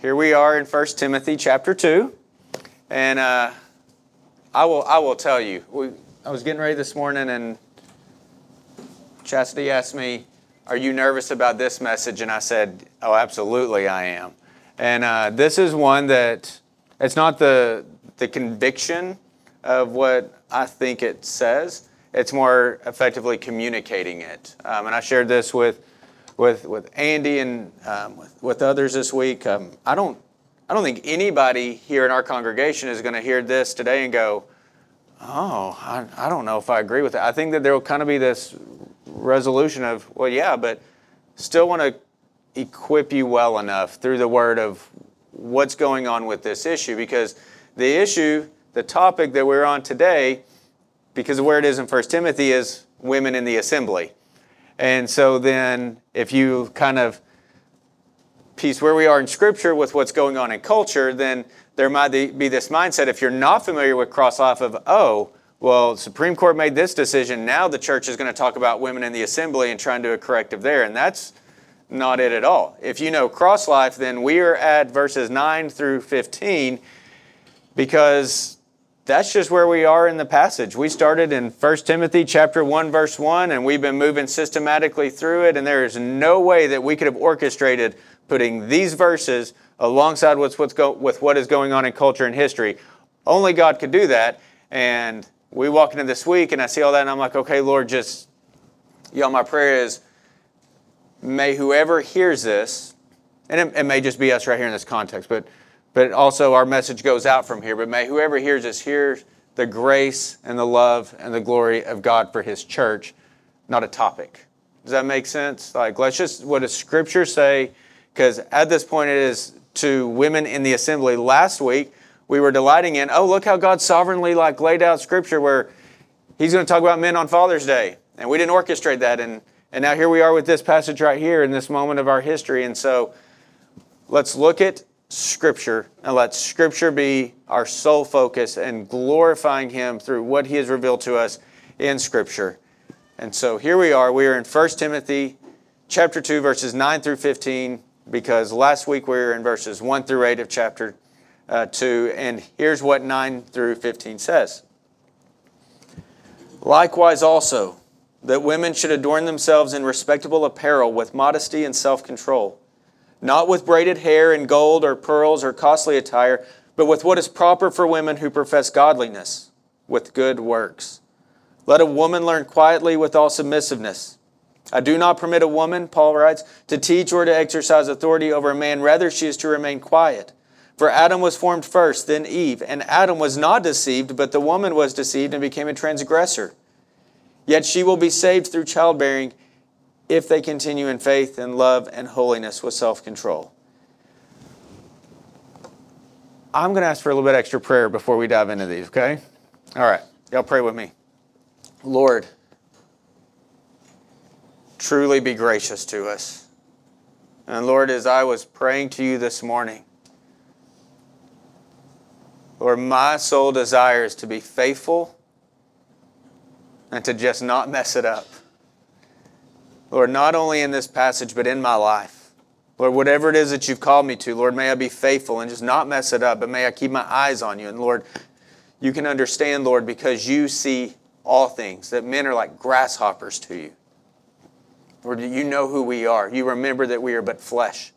here we are in 1 Timothy chapter 2. And uh, I, will, I will tell you, we, I was getting ready this morning and Chastity asked me, Are you nervous about this message? And I said, Oh, absolutely, I am. And uh, this is one that it's not the, the conviction of what I think it says, it's more effectively communicating it. Um, and I shared this with with with Andy and um, with, with others this week. Um, I don't I don't think anybody here in our congregation is going to hear this today and go, "Oh, I, I don't know if I agree with that." I think that there will kind of be this resolution of, "Well, yeah, but still want to equip you well enough through the word of what's going on with this issue because the issue, the topic that we're on today, because of where it is in First Timothy is women in the assembly." And so then if you kind of piece where we are in Scripture with what's going on in culture, then there might be this mindset if you're not familiar with cross life of, oh, well, Supreme Court made this decision. Now the church is going to talk about women in the assembly and try and do a corrective there. And that's not it at all. If you know cross life, then we are at verses 9 through 15 because that's just where we are in the passage. We started in 1 Timothy chapter 1 verse 1 and we've been moving systematically through it and there is no way that we could have orchestrated putting these verses alongside what's, what's go, with what is going on in culture and history. Only God could do that and we walk into this week and I see all that and I'm like, okay, Lord, just, y'all, my prayer is may whoever hears this, and it, it may just be us right here in this context, but but also our message goes out from here. But may whoever hears us hear the grace and the love and the glory of God for his church, not a topic. Does that make sense? Like, let's just, what does Scripture say? Because at this point, it is to women in the assembly. Last week, we were delighting in, oh, look how God sovereignly like laid out Scripture where He's going to talk about men on Father's Day. And we didn't orchestrate that. And, and now here we are with this passage right here in this moment of our history. And so let's look at Scripture and let Scripture be our sole focus and glorifying Him through what He has revealed to us in Scripture. And so here we are. We are in 1 Timothy chapter 2, verses 9 through 15, because last week we were in verses 1 through 8 of chapter uh, 2. And here's what 9 through 15 says Likewise, also, that women should adorn themselves in respectable apparel with modesty and self control not with braided hair and gold or pearls or costly attire, but with what is proper for women who profess godliness, with good works. Let a woman learn quietly with all submissiveness. I do not permit a woman, Paul writes, to teach or to exercise authority over a man. Rather, she is to remain quiet. For Adam was formed first, then Eve. And Adam was not deceived, but the woman was deceived and became a transgressor. Yet she will be saved through childbearing if they continue in faith and love and holiness with self control. I'm going to ask for a little bit extra prayer before we dive into these, okay? All right, y'all pray with me. Lord, truly be gracious to us. And Lord, as I was praying to you this morning, Lord, my soul desires to be faithful and to just not mess it up. Lord, not only in this passage, but in my life. Lord, whatever it is that you've called me to, Lord, may I be faithful and just not mess it up, but may I keep my eyes on you. And Lord, you can understand, Lord, because you see all things, that men are like grasshoppers to you. Lord, you know who we are. You remember that we are but flesh.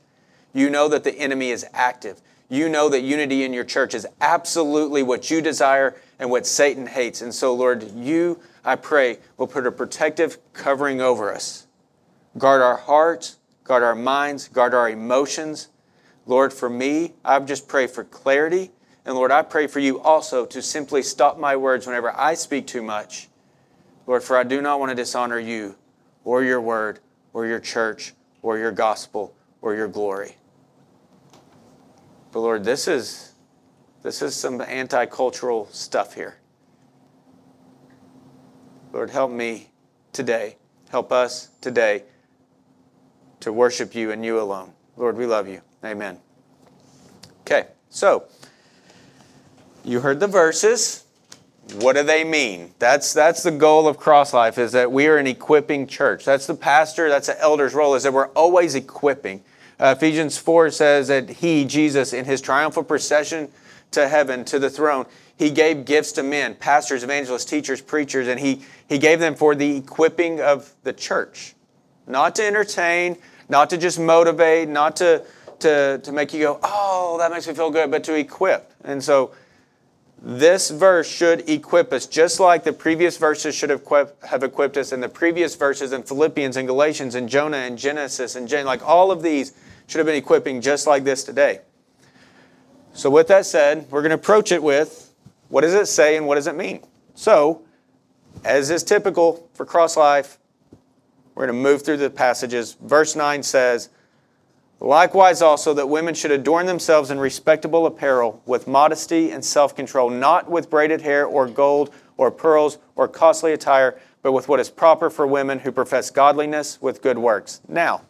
You know that the enemy is active. You know that unity in your church is absolutely what you desire and what Satan hates. And so, Lord, you, I pray, will put a protective covering over us. Guard our hearts, guard our minds, guard our emotions. Lord, for me, I just pray for clarity. And Lord, I pray for you also to simply stop my words whenever I speak too much. Lord, for I do not want to dishonor you or your word or your church or your gospel or your glory. But Lord, this is this is some anti-cultural stuff here. Lord, help me today. Help us today to worship you and you alone. Lord, we love you. Amen. Okay, so you heard the verses. What do they mean? That's, that's the goal of Cross Life is that we are an equipping church. That's the pastor, that's the elder's role, is that we're always equipping. Uh, Ephesians 4 says that he, Jesus, in his triumphal procession to heaven, to the throne, he gave gifts to men, pastors, evangelists, teachers, preachers, and he, he gave them for the equipping of the church. Not to entertain, not to just motivate, not to, to, to make you go, oh, that makes me feel good, but to equip. And so this verse should equip us, just like the previous verses should have equipped, have equipped us, and the previous verses in Philippians and Galatians and Jonah and Genesis and James, like all of these should have been equipping just like this today. So, with that said, we're going to approach it with what does it say and what does it mean? So, as is typical for Cross Life, we're going to move through the passages. Verse 9 says, Likewise, also, that women should adorn themselves in respectable apparel with modesty and self control, not with braided hair or gold or pearls or costly attire, but with what is proper for women who profess godliness with good works. Now,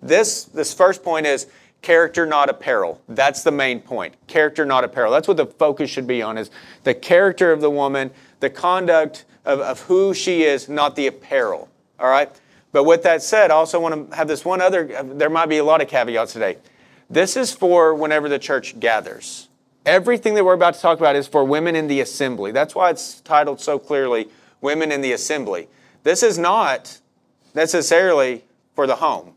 this, this first point is character not apparel. That's the main point. Character not apparel. That's what the focus should be on is the character of the woman the conduct of, of who she is not the apparel. All right but with that said i also want to have this one other there might be a lot of caveats today. This is for whenever the church gathers. Everything that we're about to talk about is for women in the assembly. That's why it's titled so clearly women in the assembly. This is not necessarily for the home.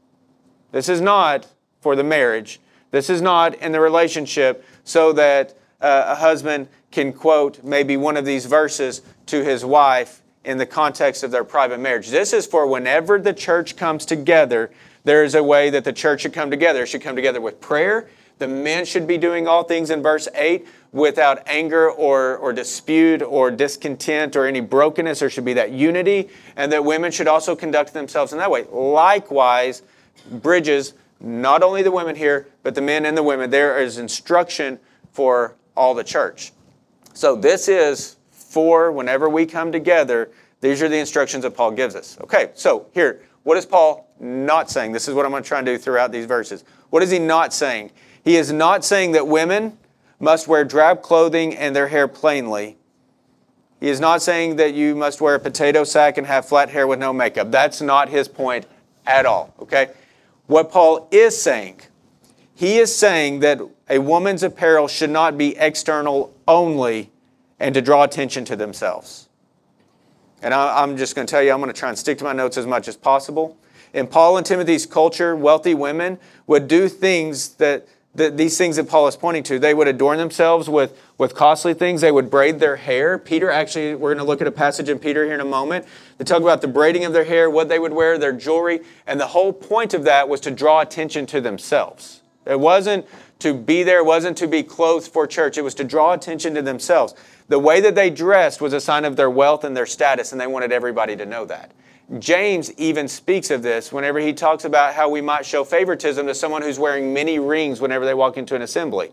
This is not for the marriage. This is not in the relationship so that uh, a husband can quote maybe one of these verses to his wife in the context of their private marriage. This is for whenever the church comes together, there is a way that the church should come together. It should come together with prayer. The men should be doing all things in verse 8 without anger or, or dispute or discontent or any brokenness. There should be that unity, and that women should also conduct themselves in that way. Likewise, bridges not only the women here, but the men and the women. There is instruction for all the church. So this is for whenever we come together, these are the instructions that Paul gives us. Okay, so here, what is Paul not saying? This is what I'm going to try and do throughout these verses. What is he not saying? He is not saying that women must wear drab clothing and their hair plainly. He is not saying that you must wear a potato sack and have flat hair with no makeup. That's not his point at all, okay? what Paul is saying. He is saying that a woman's apparel should not be external only and to draw attention to themselves. And I, am just going to tell you, I'm going to try and stick to my notes as much as possible. In Paul and Timothy's culture, wealthy women would do things that the, these things that Paul is pointing to. They would adorn themselves with, with costly things. They would braid their hair. Peter, actually, we're going to look at a passage in Peter here in a moment. They talk about the braiding of their hair, what they would wear, their jewelry. And the whole point of that was to draw attention to themselves. It wasn't to be there, it wasn't to be clothed for church. It was to draw attention to themselves. The way that they dressed was a sign of their wealth and their status, and they wanted everybody to know that. James even speaks of this whenever he talks about how we might show favoritism to someone who's wearing many rings whenever they walk into an assembly.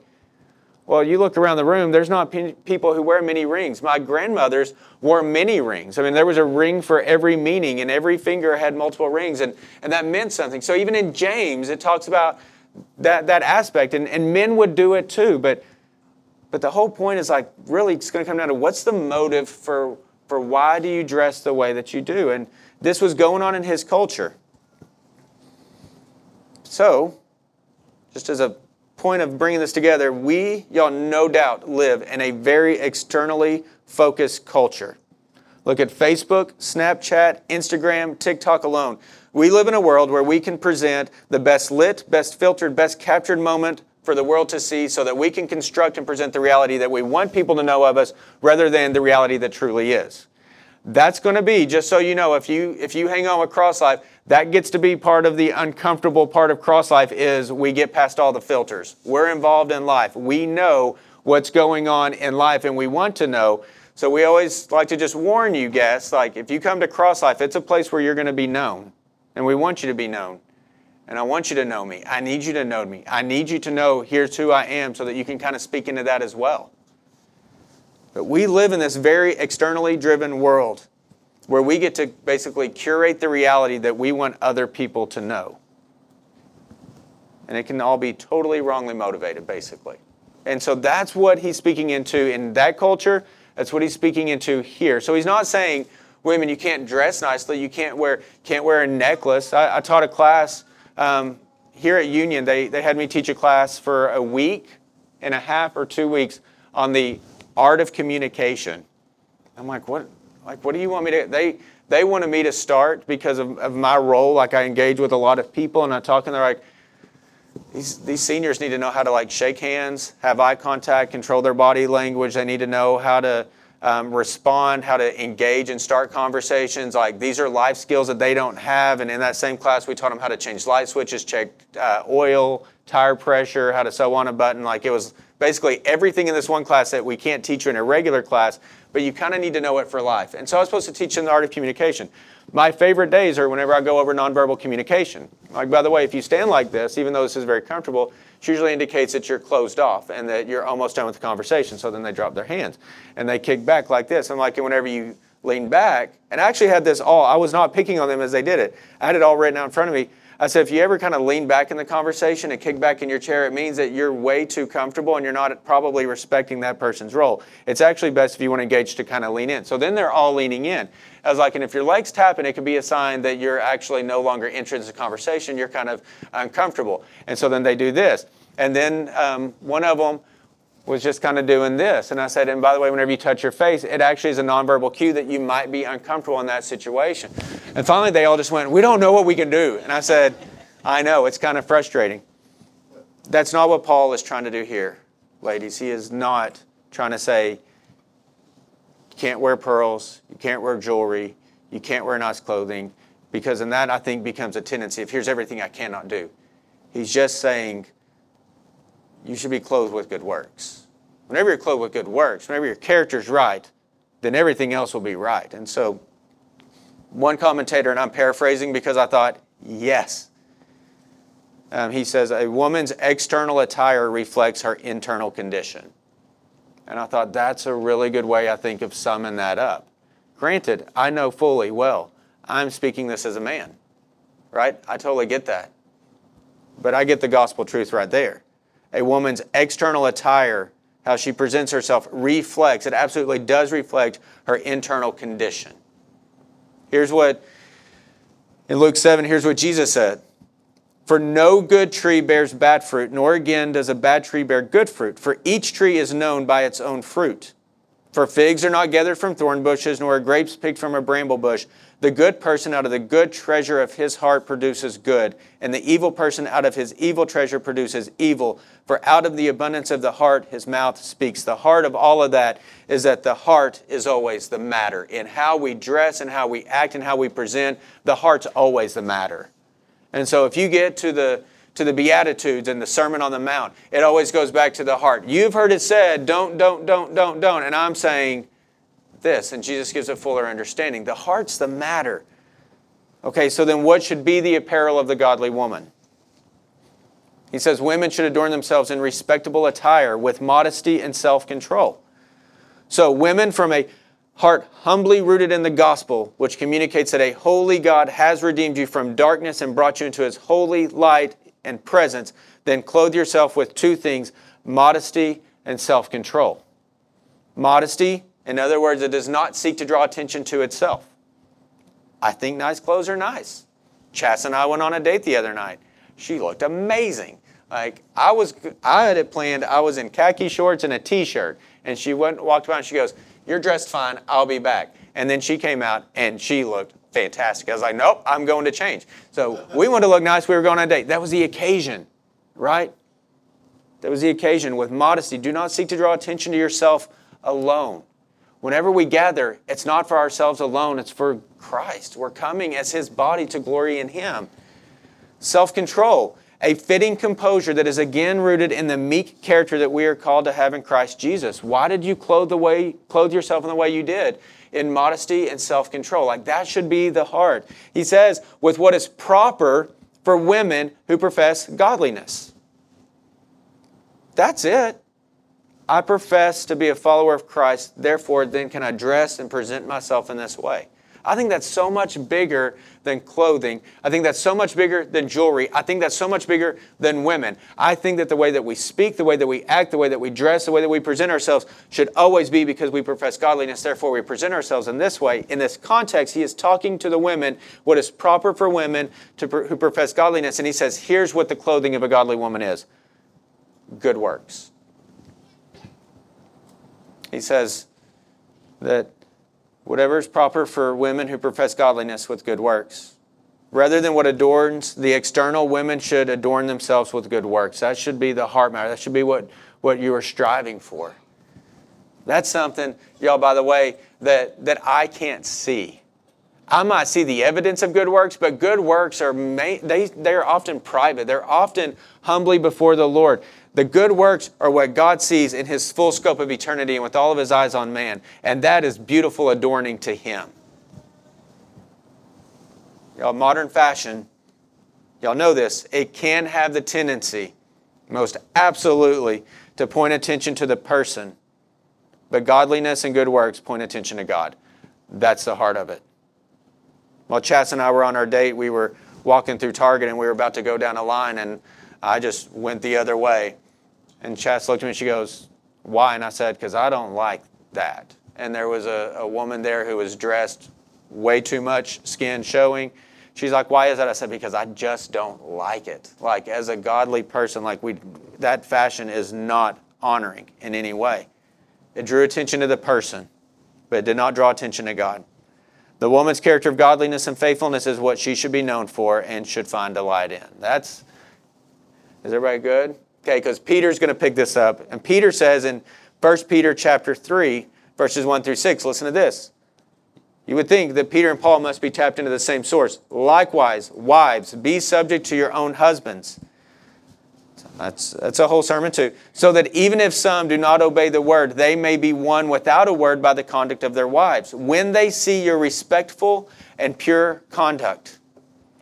Well, you look around the room, there's not pe- people who wear many rings. My grandmothers wore many rings. I mean, there was a ring for every meaning, and every finger had multiple rings, and, and that meant something. So even in James, it talks about that, that aspect, and, and men would do it too. But, but the whole point is like, really, it's going to come down to what's the motive for, for why do you dress the way that you do? And this was going on in his culture. So, just as a point of bringing this together, we, y'all no doubt, live in a very externally focused culture. Look at Facebook, Snapchat, Instagram, TikTok alone. We live in a world where we can present the best lit, best filtered, best captured moment for the world to see so that we can construct and present the reality that we want people to know of us rather than the reality that truly is. That's going to be, just so you know, if you if you hang on with cross life, that gets to be part of the uncomfortable part of cross life is we get past all the filters. We're involved in life. We know what's going on in life and we want to know. So we always like to just warn you guests, like if you come to cross life, it's a place where you're going to be known. And we want you to be known. And I want you to know me. I need you to know me. I need you to know here's who I am so that you can kind of speak into that as well. But we live in this very externally driven world where we get to basically curate the reality that we want other people to know. And it can all be totally wrongly motivated, basically. And so that's what he's speaking into in that culture. That's what he's speaking into here. So he's not saying, women, you can't dress nicely, you can't wear, can't wear a necklace. I, I taught a class um, here at Union, they, they had me teach a class for a week and a half or two weeks on the art of communication. I'm like, what? Like, what do you want me to? They they wanted me to start because of, of my role. Like, I engage with a lot of people, and I talk, and they're like, these these seniors need to know how to like shake hands, have eye contact, control their body language. They need to know how to um, respond, how to engage and start conversations. Like these are life skills that they don't have. And in that same class, we taught them how to change light switches, check uh, oil, tire pressure, how to sew on a button. Like it was basically everything in this one class that we can't teach you in a regular class, but you kind of need to know it for life. And so I was supposed to teach them the art of communication. My favorite days are whenever I go over nonverbal communication. Like, by the way, if you stand like this, even though this is very comfortable, it usually indicates that you're closed off and that you're almost done with the conversation. So then they drop their hands and they kick back like this. And like whenever you lean back, and I actually had this all, I was not picking on them as they did it. I had it all written out in front of me. I said, if you ever kind of lean back in the conversation and kick back in your chair, it means that you're way too comfortable and you're not probably respecting that person's role. It's actually best if you want to engage to kind of lean in. So then they're all leaning in. I was like, and if your legs tapping, it could be a sign that you're actually no longer interested in the conversation. You're kind of uncomfortable. And so then they do this. And then um, one of them was just kind of doing this. And I said, and by the way, whenever you touch your face, it actually is a nonverbal cue that you might be uncomfortable in that situation. And finally, they all just went, we don't know what we can do. And I said, I know, it's kind of frustrating. That's not what Paul is trying to do here, ladies. He is not trying to say, you can't wear pearls, you can't wear jewelry, you can't wear nice clothing, because in that, I think, becomes a tendency of here's everything I cannot do. He's just saying, you should be clothed with good works. Whenever you're clothed with good works, whenever your character's right, then everything else will be right. And so, one commentator, and I'm paraphrasing because I thought, yes. Um, he says, a woman's external attire reflects her internal condition. And I thought that's a really good way, I think, of summing that up. Granted, I know fully well, I'm speaking this as a man, right? I totally get that. But I get the gospel truth right there a woman's external attire, how she presents herself, reflects, it absolutely does reflect her internal condition. Here's what, in Luke 7, here's what Jesus said For no good tree bears bad fruit, nor again does a bad tree bear good fruit, for each tree is known by its own fruit. For figs are not gathered from thorn bushes, nor are grapes picked from a bramble bush. The good person out of the good treasure of his heart produces good, and the evil person out of his evil treasure produces evil. For out of the abundance of the heart his mouth speaks. The heart of all of that is that the heart is always the matter. In how we dress and how we act and how we present, the heart's always the matter. And so if you get to the to the Beatitudes and the Sermon on the Mount. It always goes back to the heart. You've heard it said, don't, don't, don't, don't, don't. And I'm saying this, and Jesus gives a fuller understanding. The heart's the matter. Okay, so then what should be the apparel of the godly woman? He says women should adorn themselves in respectable attire with modesty and self control. So, women from a heart humbly rooted in the gospel, which communicates that a holy God has redeemed you from darkness and brought you into his holy light and presence, then clothe yourself with two things modesty and self control. Modesty, in other words, it does not seek to draw attention to itself. I think nice clothes are nice. Chas and I went on a date the other night. She looked amazing. Like I was, I had it planned. I was in khaki shorts and a t-shirt, and she went walked by and she goes, "You're dressed fine. I'll be back." And then she came out and she looked fantastic. I was like, nope, I'm going to change. So we wanted to look nice. We were going on a date. That was the occasion, right? That was the occasion with modesty. Do not seek to draw attention to yourself alone. Whenever we gather, it's not for ourselves alone, it's for Christ. We're coming as His body to glory in Him. Self control, a fitting composure that is again rooted in the meek character that we are called to have in Christ Jesus. Why did you clothe, the way, clothe yourself in the way you did? In modesty and self control. Like that should be the heart. He says, with what is proper for women who profess godliness. That's it. I profess to be a follower of Christ, therefore, then can I dress and present myself in this way. I think that's so much bigger than clothing. I think that's so much bigger than jewelry. I think that's so much bigger than women. I think that the way that we speak, the way that we act, the way that we dress, the way that we present ourselves should always be because we profess godliness. Therefore, we present ourselves in this way. In this context, he is talking to the women what is proper for women to, who profess godliness. And he says, here's what the clothing of a godly woman is good works. He says that whatever is proper for women who profess godliness with good works. Rather than what adorns the external, women should adorn themselves with good works. That should be the heart matter. That should be what, what you are striving for. That's something, y'all, by the way, that, that I can't see. I might see the evidence of good works, but good works are they, they are often private. They're often humbly before the Lord. The good works are what God sees in his full scope of eternity and with all of his eyes on man. And that is beautiful adorning to him. Y'all, modern fashion, y'all know this, it can have the tendency, most absolutely, to point attention to the person. But godliness and good works point attention to God. That's the heart of it. While Chas and I were on our date, we were walking through Target and we were about to go down a line, and I just went the other way. And Chas looked at me and she goes, Why? And I said, Because I don't like that. And there was a, a woman there who was dressed way too much, skin showing. She's like, Why is that? I said, Because I just don't like it. Like, as a godly person, like, we, that fashion is not honoring in any way. It drew attention to the person, but it did not draw attention to God. The woman's character of godliness and faithfulness is what she should be known for and should find delight in. That's, is everybody good? Okay, because Peter's going to pick this up. And Peter says in 1 Peter chapter 3, verses 1 through 6, listen to this. You would think that Peter and Paul must be tapped into the same source. Likewise, wives, be subject to your own husbands. That's, that's a whole sermon, too. So that even if some do not obey the word, they may be won without a word by the conduct of their wives, when they see your respectful and pure conduct.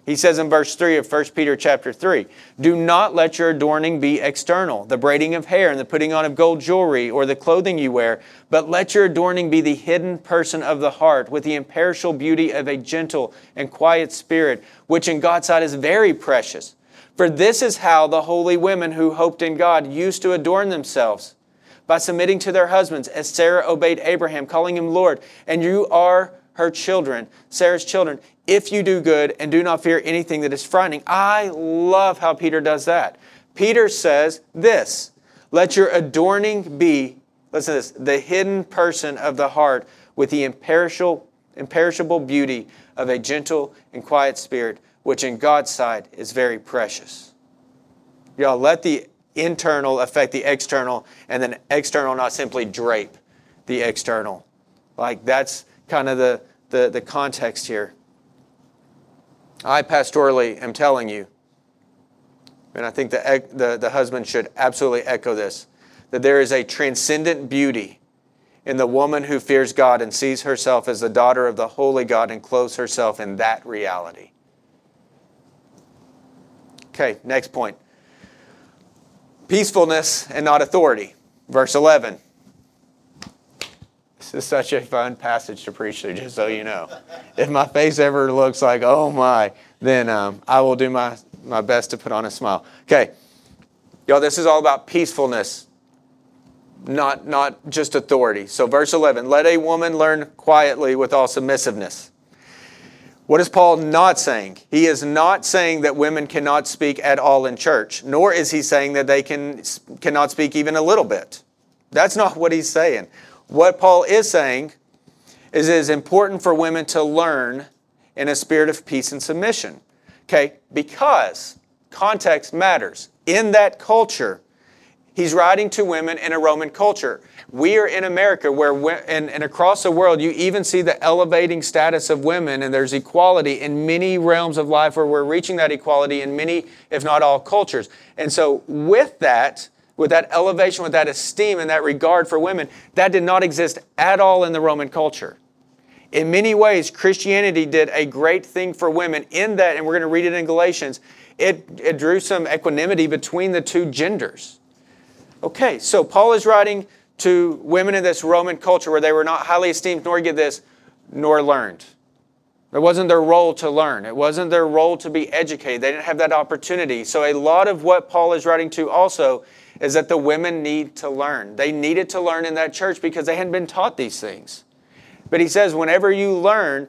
He says in verse 3 of 1 Peter chapter 3, Do not let your adorning be external, the braiding of hair and the putting on of gold jewelry or the clothing you wear, but let your adorning be the hidden person of the heart with the imperishable beauty of a gentle and quiet spirit, which in God's sight is very precious. For this is how the holy women who hoped in God used to adorn themselves by submitting to their husbands, as Sarah obeyed Abraham, calling him Lord, and you are her children, Sarah's children, if you do good and do not fear anything that is frightening. I love how Peter does that. Peter says this Let your adorning be, listen to this, the hidden person of the heart with the imperishable, imperishable beauty of a gentle and quiet spirit, which in God's sight is very precious. Y'all, let the internal affect the external, and then external not simply drape the external. Like that's kind of the, the, the context here. I pastorally am telling you, and I think the, the, the husband should absolutely echo this, that there is a transcendent beauty in the woman who fears God and sees herself as the daughter of the holy God and clothes herself in that reality. Okay, next point. Peacefulness and not authority. Verse 11. This is such a fun passage to preach through, just so you know. If my face ever looks like, oh my, then um, I will do my, my best to put on a smile. Okay, y'all, this is all about peacefulness, not, not just authority. So, verse 11 let a woman learn quietly with all submissiveness. What is Paul not saying? He is not saying that women cannot speak at all in church, nor is he saying that they can, cannot speak even a little bit. That's not what he's saying. What Paul is saying is it is important for women to learn in a spirit of peace and submission. Okay? Because context matters. In that culture, he's writing to women in a Roman culture. We are in America where, and, and across the world, you even see the elevating status of women, and there's equality in many realms of life where we're reaching that equality in many, if not all, cultures. And so, with that, with that elevation, with that esteem and that regard for women, that did not exist at all in the Roman culture. In many ways, Christianity did a great thing for women in that, and we're going to read it in Galatians, it, it drew some equanimity between the two genders. Okay, so Paul is writing to women in this Roman culture where they were not highly esteemed, nor get this, nor learned. It wasn't their role to learn. It wasn't their role to be educated. They didn't have that opportunity. So, a lot of what Paul is writing to also is that the women need to learn. They needed to learn in that church because they hadn't been taught these things. But he says, whenever you learn,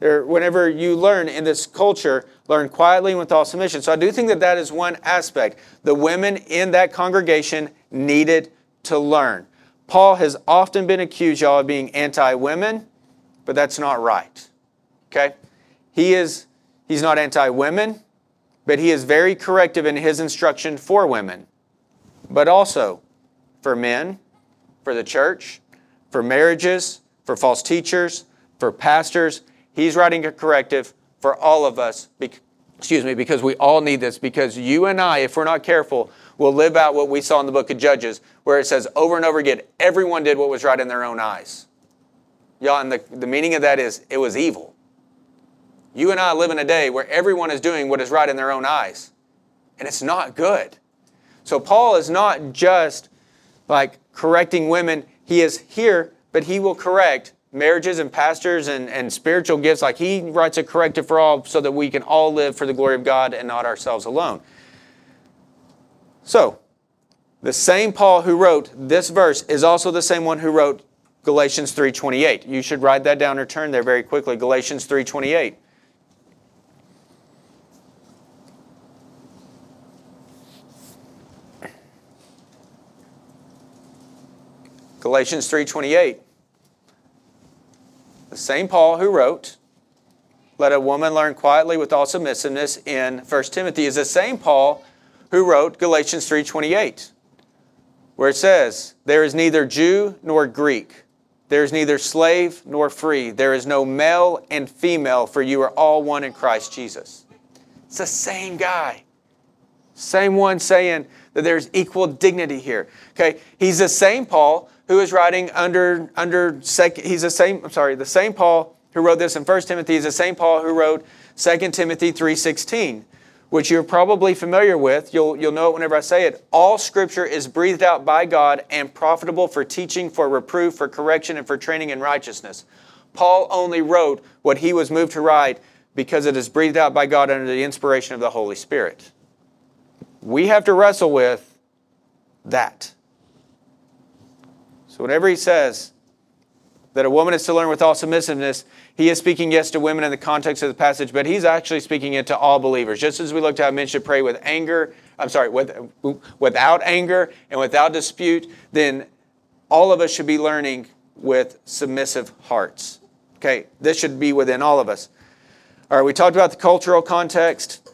or whenever you learn in this culture, learn quietly and with all submission. So I do think that that is one aspect. The women in that congregation needed to learn. Paul has often been accused, y'all, of being anti women, but that's not right. Okay? He is he's not anti-women, but he is very corrective in his instruction for women, but also for men, for the church, for marriages, for false teachers, for pastors. He's writing a corrective for all of us. Excuse me, because we all need this. Because you and I, if we're not careful, will live out what we saw in the book of Judges, where it says over and over again, everyone did what was right in their own eyes. Y'all, and the, the meaning of that is it was evil. You and I live in a day where everyone is doing what is right in their own eyes, and it's not good. So Paul is not just like correcting women, he is here, but he will correct marriages and pastors and, and spiritual gifts. Like he writes a corrective for all so that we can all live for the glory of God and not ourselves alone. So, the same Paul who wrote this verse is also the same one who wrote Galatians 3:28. You should write that down or turn there very quickly. Galatians 3:28. Galatians 3:28. The same Paul who wrote, "Let a woman learn quietly with all submissiveness" in 1 Timothy is the same Paul who wrote Galatians 3:28, where it says, "There is neither Jew nor Greek, there is neither slave nor free, there is no male and female, for you are all one in Christ Jesus." It's the same guy. Same one saying that there's equal dignity here. Okay, he's the same Paul who is writing under under second he's the same I'm sorry, the same Paul who wrote this in 1 Timothy is the same Paul who wrote 2 Timothy 3:16, which you're probably familiar with. You'll you'll know it whenever I say it. All scripture is breathed out by God and profitable for teaching, for reproof, for correction and for training in righteousness. Paul only wrote what he was moved to write because it is breathed out by God under the inspiration of the Holy Spirit. We have to wrestle with that. So, whenever he says that a woman is to learn with all submissiveness, he is speaking, yes, to women in the context of the passage, but he's actually speaking it to all believers. Just as we looked at, men should pray with anger, I'm sorry, with, without anger and without dispute, then all of us should be learning with submissive hearts. Okay, this should be within all of us. All right, we talked about the cultural context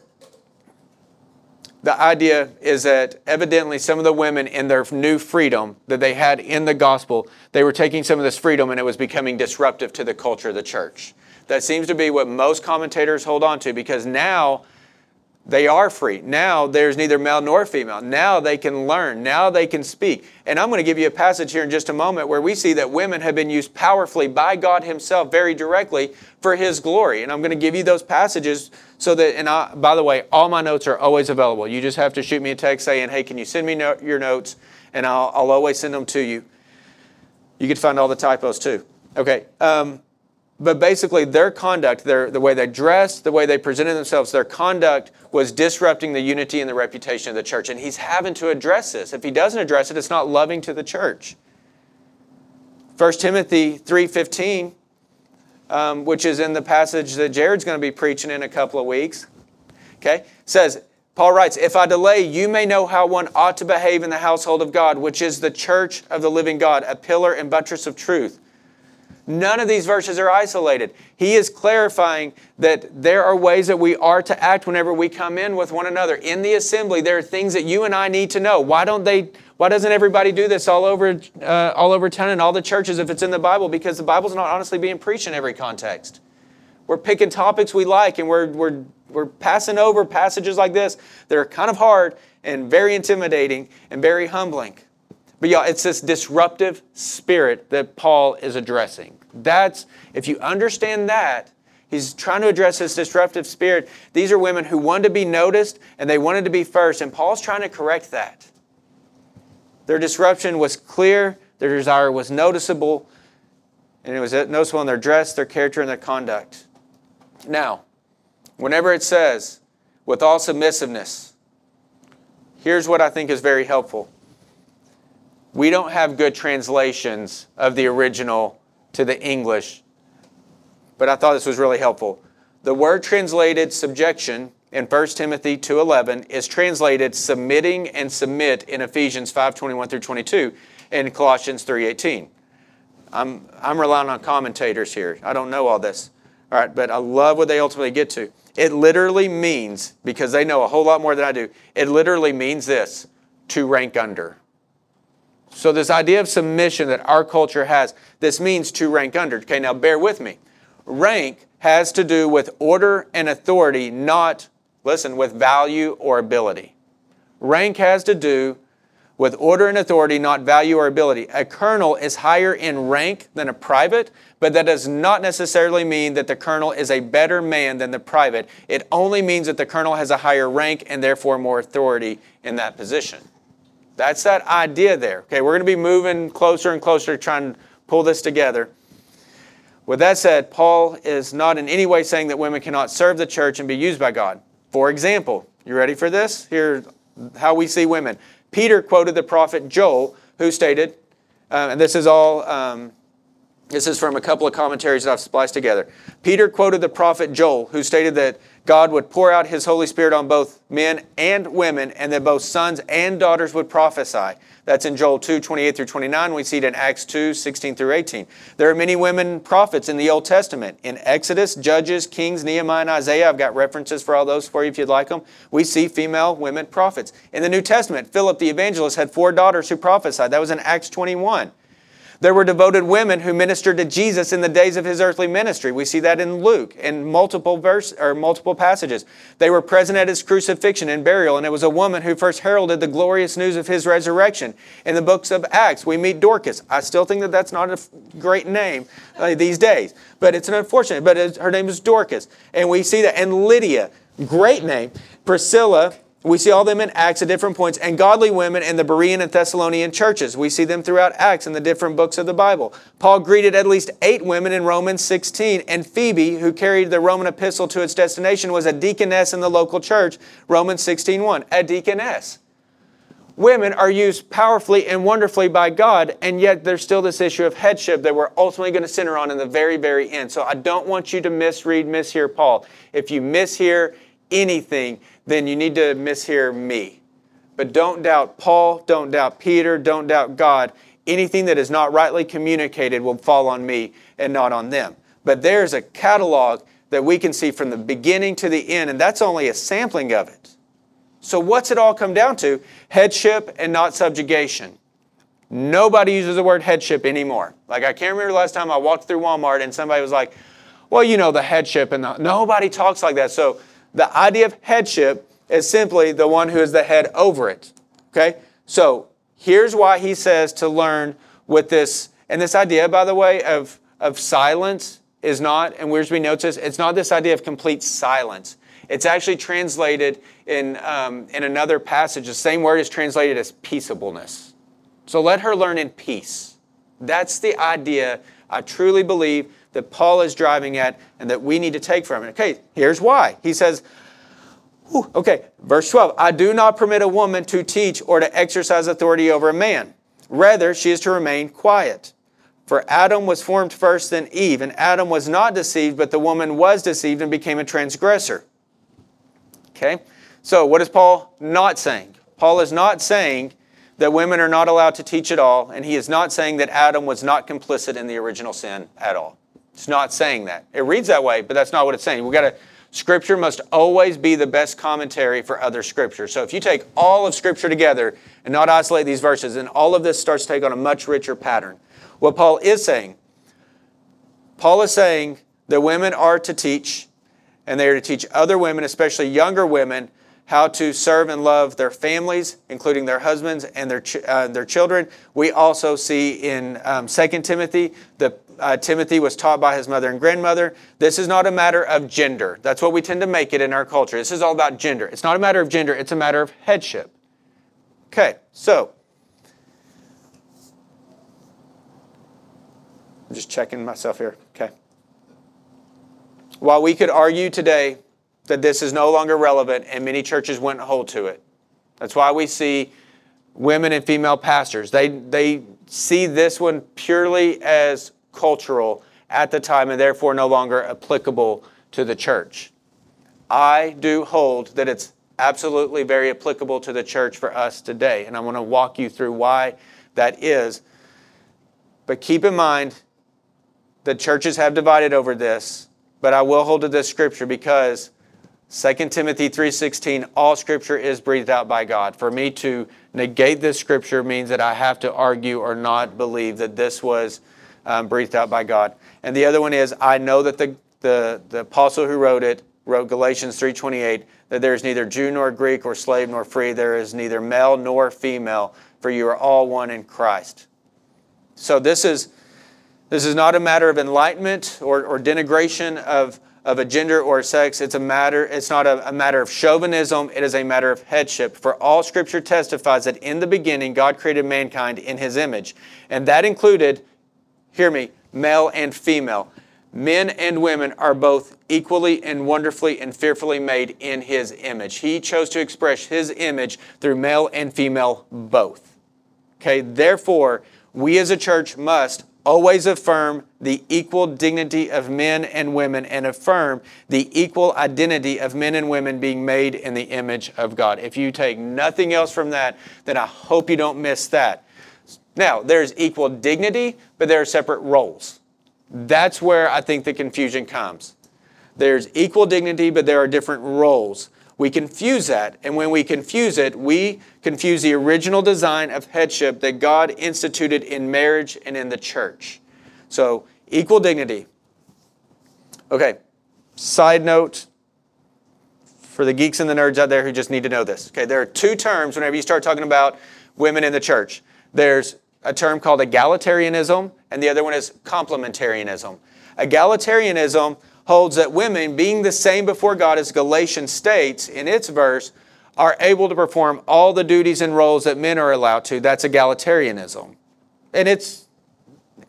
the idea is that evidently some of the women in their new freedom that they had in the gospel, they were taking some of this freedom and it was becoming disruptive to the culture of the church. That seems to be what most commentators hold on to because now they are free. Now there's neither male nor female. Now they can learn. Now they can speak. And I'm going to give you a passage here in just a moment where we see that women have been used powerfully by God Himself very directly for His glory. And I'm going to give you those passages so that, and I, by the way, all my notes are always available. You just have to shoot me a text saying, hey, can you send me no- your notes? And I'll, I'll always send them to you. You can find all the typos too. Okay. Um, but basically, their conduct, their, the way they dressed, the way they presented themselves, their conduct was disrupting the unity and the reputation of the church. And he's having to address this. If he doesn't address it, it's not loving to the church. 1 Timothy 3.15, um, which is in the passage that Jared's going to be preaching in a couple of weeks, okay, says, Paul writes, If I delay, you may know how one ought to behave in the household of God, which is the church of the living God, a pillar and buttress of truth. None of these verses are isolated. He is clarifying that there are ways that we are to act whenever we come in with one another. In the assembly, there are things that you and I need to know. Why don't they why doesn't everybody do this all over uh, all over town and all the churches if it's in the Bible? Because the Bible's not honestly being preached in every context. We're picking topics we like and we're we're we're passing over passages like this that are kind of hard and very intimidating and very humbling. But y'all, it's this disruptive spirit that Paul is addressing. That's, if you understand that, he's trying to address this disruptive spirit. These are women who wanted to be noticed and they wanted to be first, and Paul's trying to correct that. Their disruption was clear, their desire was noticeable, and it was noticeable in their dress, their character, and their conduct. Now, whenever it says, with all submissiveness, here's what I think is very helpful. We don't have good translations of the original to the English, but I thought this was really helpful. The word translated subjection in 1 Timothy 2:11 is translated submitting and submit in Ephesians 5:21 through 22 and Colossians 3:18. I'm I'm relying on commentators here. I don't know all this. All right, but I love what they ultimately get to. It literally means because they know a whole lot more than I do. It literally means this, to rank under. So this idea of submission that our culture has, this means to rank under. Okay, now bear with me. Rank has to do with order and authority, not Listen, with value or ability. Rank has to do with order and authority, not value or ability. A colonel is higher in rank than a private, but that does not necessarily mean that the colonel is a better man than the private. It only means that the colonel has a higher rank and therefore more authority in that position. That's that idea there. Okay, we're going to be moving closer and closer trying to pull this together. With that said, Paul is not in any way saying that women cannot serve the church and be used by God. For example, you ready for this? Here's how we see women. Peter quoted the prophet Joel, who stated, uh, and this is all, um, this is from a couple of commentaries that I've spliced together. Peter quoted the prophet Joel, who stated that God would pour out his Holy Spirit on both men and women, and that both sons and daughters would prophesy. That's in Joel 2, 28 through 29. We see it in Acts 2, 16 through 18. There are many women prophets in the Old Testament. In Exodus, Judges, Kings, Nehemiah, and Isaiah, I've got references for all those for you if you'd like them. We see female women prophets. In the New Testament, Philip the evangelist had four daughters who prophesied. That was in Acts 21. There were devoted women who ministered to Jesus in the days of his earthly ministry. We see that in Luke in multiple verse or multiple passages. They were present at his crucifixion and burial, and it was a woman who first heralded the glorious news of his resurrection. In the books of Acts, we meet Dorcas. I still think that that's not a great name uh, these days, but it's an unfortunate. But her name is Dorcas, and we see that. And Lydia, great name. Priscilla, we see all them in Acts at different points, and godly women in the Berean and Thessalonian churches. We see them throughout Acts in the different books of the Bible. Paul greeted at least eight women in Romans 16, and Phoebe, who carried the Roman epistle to its destination, was a deaconess in the local church, Romans 16.1, a deaconess. Women are used powerfully and wonderfully by God, and yet there's still this issue of headship that we're ultimately going to center on in the very, very end. So I don't want you to misread, mishear Paul. If you mishear anything, then you need to mishear me. But don't doubt Paul, don't doubt Peter, don't doubt God. Anything that is not rightly communicated will fall on me and not on them. But there's a catalog that we can see from the beginning to the end, and that's only a sampling of it. So, what's it all come down to? Headship and not subjugation. Nobody uses the word headship anymore. Like, I can't remember last time I walked through Walmart and somebody was like, well, you know, the headship, and the, nobody talks like that. So, the idea of headship is simply the one who is the head over it. Okay? So here's why he says to learn with this, and this idea, by the way, of, of silence is not, and Wiersbe notes this, it's not this idea of complete silence. It's actually translated in, um, in another passage. The same word is translated as peaceableness. So let her learn in peace. That's the idea I truly believe that Paul is driving at and that we need to take from it. Okay, here's why. He says, whew, okay, verse 12 I do not permit a woman to teach or to exercise authority over a man. Rather, she is to remain quiet. For Adam was formed first, then Eve, and Adam was not deceived, but the woman was deceived and became a transgressor. Okay? So, what is Paul not saying? Paul is not saying that women are not allowed to teach at all, and he is not saying that Adam was not complicit in the original sin at all. It's not saying that. It reads that way, but that's not what it's saying. We got to Scripture must always be the best commentary for other scripture. So if you take all of Scripture together and not isolate these verses, then all of this starts to take on a much richer pattern. What Paul is saying, Paul is saying that women are to teach, and they are to teach other women, especially younger women, how to serve and love their families, including their husbands and their, ch- uh, their children. We also see in um, 2 Timothy that uh, Timothy was taught by his mother and grandmother. This is not a matter of gender. That's what we tend to make it in our culture. This is all about gender. It's not a matter of gender, it's a matter of headship. Okay, so I'm just checking myself here. Okay. While we could argue today that this is no longer relevant, and many churches wouldn't hold to it. That's why we see women and female pastors. They, they see this one purely as cultural at the time and therefore no longer applicable to the church. I do hold that it's absolutely very applicable to the church for us today, and I want to walk you through why that is. But keep in mind that churches have divided over this, but I will hold to this scripture because 2 Timothy 3:16 all scripture is breathed out by God. For me to negate this scripture means that I have to argue or not believe that this was um, breathed out by God. And the other one is I know that the, the, the apostle who wrote it wrote Galatians 3:28 that there is neither Jew nor Greek or slave nor free there is neither male nor female for you are all one in Christ. So this is this is not a matter of enlightenment or, or denigration of of a gender or sex. It's a matter, it's not a, a, matter of chauvinism, it is a matter of headship. For all scripture testifies that in the beginning God created mankind in his image. And that included, hear me, male and female. Men and women are both equally and wonderfully and fearfully made in his image. He chose to express his image through male and female both. Okay, therefore, we as a church must always affirm the equal dignity of men and women and affirm the equal identity of men and women being made in the image of God. If you take nothing else from that, then I hope you don't miss that. Now, there's equal dignity, but there are separate roles. That's where I think the confusion comes. There's equal dignity, but there are different roles. We confuse that, and when we confuse it, we confuse the original design of headship that God instituted in marriage and in the church. So, equal dignity. Okay, side note for the geeks and the nerds out there who just need to know this. Okay, there are two terms whenever you start talking about women in the church. There's a term called egalitarianism, and the other one is complementarianism. Egalitarianism holds that women, being the same before God as Galatians states in its verse, are able to perform all the duties and roles that men are allowed to. That's egalitarianism. And it's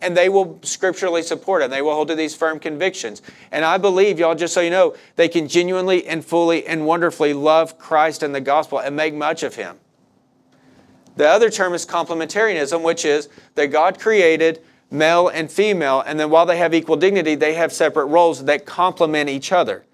and they will scripturally support it. And they will hold to these firm convictions. And I believe, y'all, just so you know, they can genuinely and fully and wonderfully love Christ and the gospel and make much of him. The other term is complementarianism, which is that God created male and female, and then while they have equal dignity, they have separate roles that complement each other.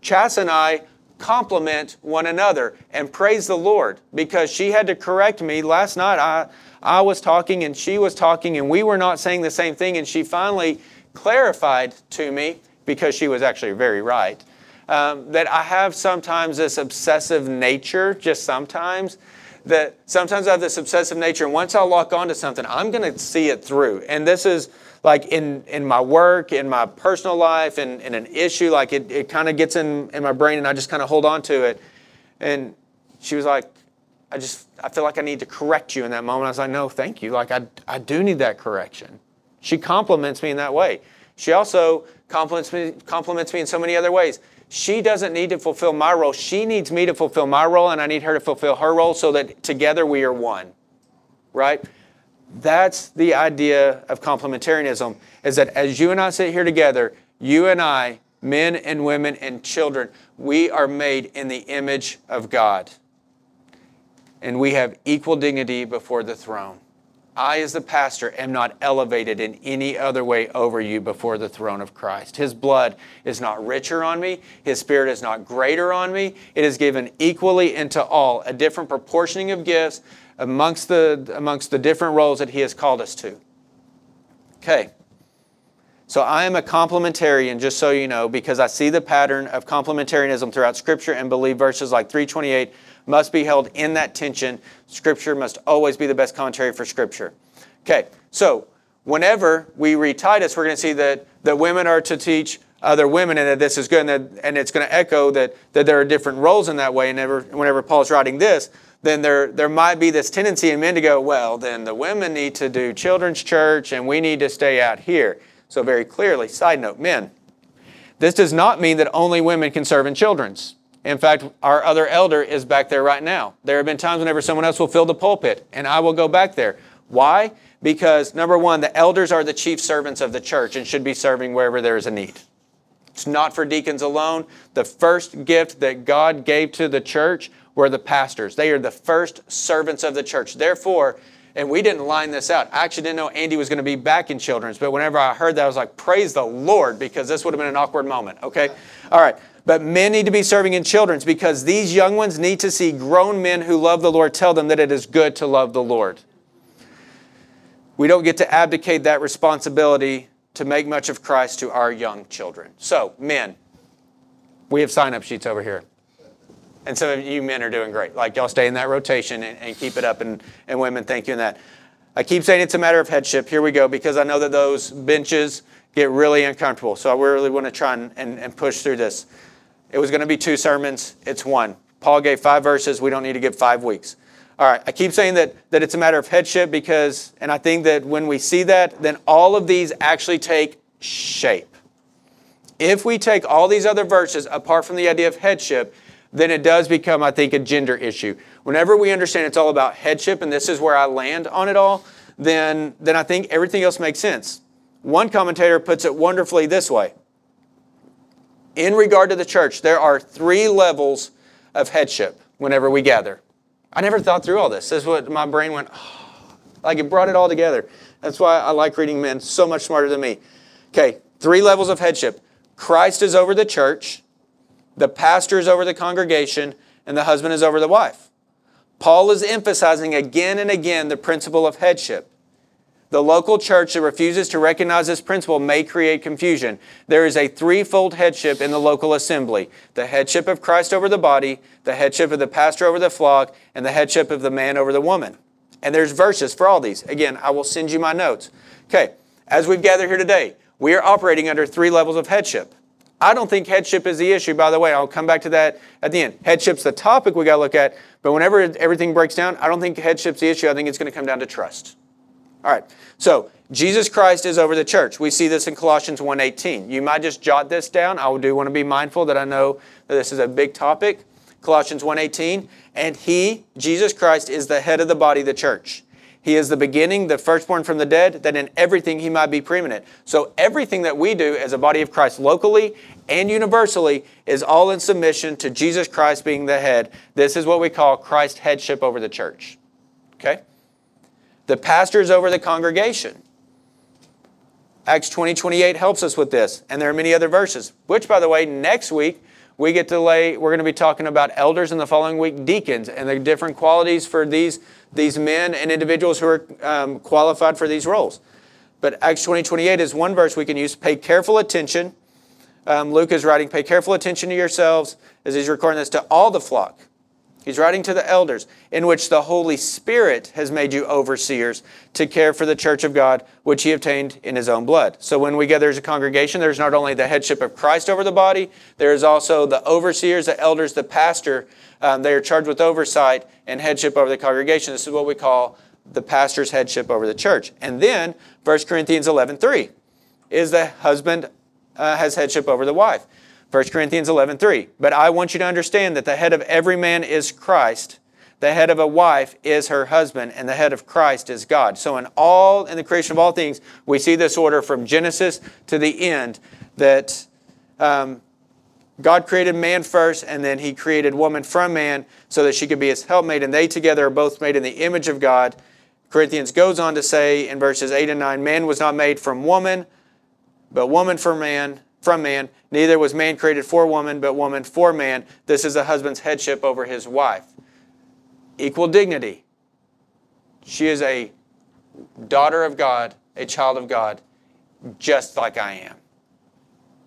Chas and I complement one another and praise the Lord because she had to correct me last night. I, I was talking and she was talking, and we were not saying the same thing, and she finally clarified to me because she was actually very right. Um, that I have sometimes this obsessive nature, just sometimes, that sometimes I have this obsessive nature, and once I lock onto something, I'm going to see it through. And this is like in, in my work, in my personal life, in, in an issue, like it, it kind of gets in, in my brain, and I just kind of hold on to it. And she was like, I just, I feel like I need to correct you in that moment. I was like, no, thank you. Like, I, I do need that correction. She complements me in that way. She also complements me, complements me in so many other ways. She doesn't need to fulfill my role. She needs me to fulfill my role, and I need her to fulfill her role so that together we are one. Right? That's the idea of complementarianism, is that as you and I sit here together, you and I, men and women and children, we are made in the image of God. And we have equal dignity before the throne. I, as the pastor, am not elevated in any other way over you before the throne of Christ. His blood is not richer on me. His spirit is not greater on me. It is given equally into all, a different proportioning of gifts amongst the, amongst the different roles that He has called us to. Okay. So I am a complementarian, just so you know, because I see the pattern of complementarianism throughout Scripture and believe verses like 328 must be held in that tension. Scripture must always be the best commentary for Scripture. Okay, so whenever we read Titus, we're going to see that, that women are to teach other women and that this is good and, that, and it's going to echo that, that there are different roles in that way. And whenever, whenever Paul's writing this, then there, there might be this tendency in men to go, well, then the women need to do children's church and we need to stay out here. So, very clearly, side note, men, this does not mean that only women can serve in children's. In fact, our other elder is back there right now. There have been times whenever someone else will fill the pulpit, and I will go back there. Why? Because number one, the elders are the chief servants of the church and should be serving wherever there is a need. It's not for deacons alone. The first gift that God gave to the church were the pastors. They are the first servants of the church. Therefore, and we didn't line this out. I actually didn't know Andy was going to be back in children's, but whenever I heard that, I was like, praise the Lord, because this would have been an awkward moment, okay? All right. But men need to be serving in children's because these young ones need to see grown men who love the Lord tell them that it is good to love the Lord. We don't get to abdicate that responsibility to make much of Christ to our young children. So, men, we have sign up sheets over here. And some of you men are doing great. Like, y'all stay in that rotation and, and keep it up. And, and women, thank you in that. I keep saying it's a matter of headship. Here we go, because I know that those benches get really uncomfortable. So I really want to try and, and, and push through this. It was going to be two sermons, it's one. Paul gave five verses. We don't need to give five weeks. All right, I keep saying that, that it's a matter of headship because, and I think that when we see that, then all of these actually take shape. If we take all these other verses apart from the idea of headship, then it does become, I think, a gender issue. Whenever we understand it's all about headship, and this is where I land on it all, then, then I think everything else makes sense. One commentator puts it wonderfully this way In regard to the church, there are three levels of headship whenever we gather. I never thought through all this. This is what my brain went, oh, like it brought it all together. That's why I like reading men so much smarter than me. Okay, three levels of headship Christ is over the church, the pastor is over the congregation, and the husband is over the wife. Paul is emphasizing again and again the principle of headship. The local church that refuses to recognize this principle may create confusion. There is a threefold headship in the local assembly the headship of Christ over the body, the headship of the pastor over the flock, and the headship of the man over the woman. And there's verses for all these. Again, I will send you my notes. Okay, as we've gathered here today, we are operating under three levels of headship. I don't think headship is the issue, by the way. I'll come back to that at the end. Headship's the topic we got to look at, but whenever everything breaks down, I don't think headship's the issue. I think it's going to come down to trust. All right. So Jesus Christ is over the church. We see this in Colossians 1:18. You might just jot this down. I do want to be mindful that I know that this is a big topic. Colossians 1:18, and he, Jesus Christ, is the head of the body, the church. He is the beginning, the firstborn from the dead, that in everything he might be preeminent. So everything that we do as a body of Christ locally and universally is all in submission to Jesus Christ being the head. This is what we call Christ headship over the church. Okay? The pastor is over the congregation. Acts 20, 28 helps us with this. And there are many other verses, which, by the way, next week we get to lay, we're going to be talking about elders in the following week, deacons, and the different qualities for these, these men and individuals who are um, qualified for these roles. But Acts 20, 28 is one verse we can use. Pay careful attention. Um, Luke is writing, pay careful attention to yourselves as he's recording this to all the flock He's writing to the elders, in which the Holy Spirit has made you overseers to care for the church of God, which he obtained in his own blood. So when we gather as a congregation, there's not only the headship of Christ over the body, there is also the overseers, the elders, the pastor. Um, they are charged with oversight and headship over the congregation. This is what we call the pastor's headship over the church. And then 1 Corinthians 11.3 is the husband uh, has headship over the wife. 1 Corinthians 11:3. But I want you to understand that the head of every man is Christ. The head of a wife is her husband, and the head of Christ is God. So in all in the creation of all things, we see this order from Genesis to the end that um, God created man first, and then He created woman from man so that she could be his helpmate, and they together are both made in the image of God. Corinthians goes on to say in verses 8 and 9 Man was not made from woman, but woman from man from man. Neither was man created for woman, but woman for man. This is a husband's headship over his wife. Equal dignity. She is a daughter of God, a child of God, just like I am.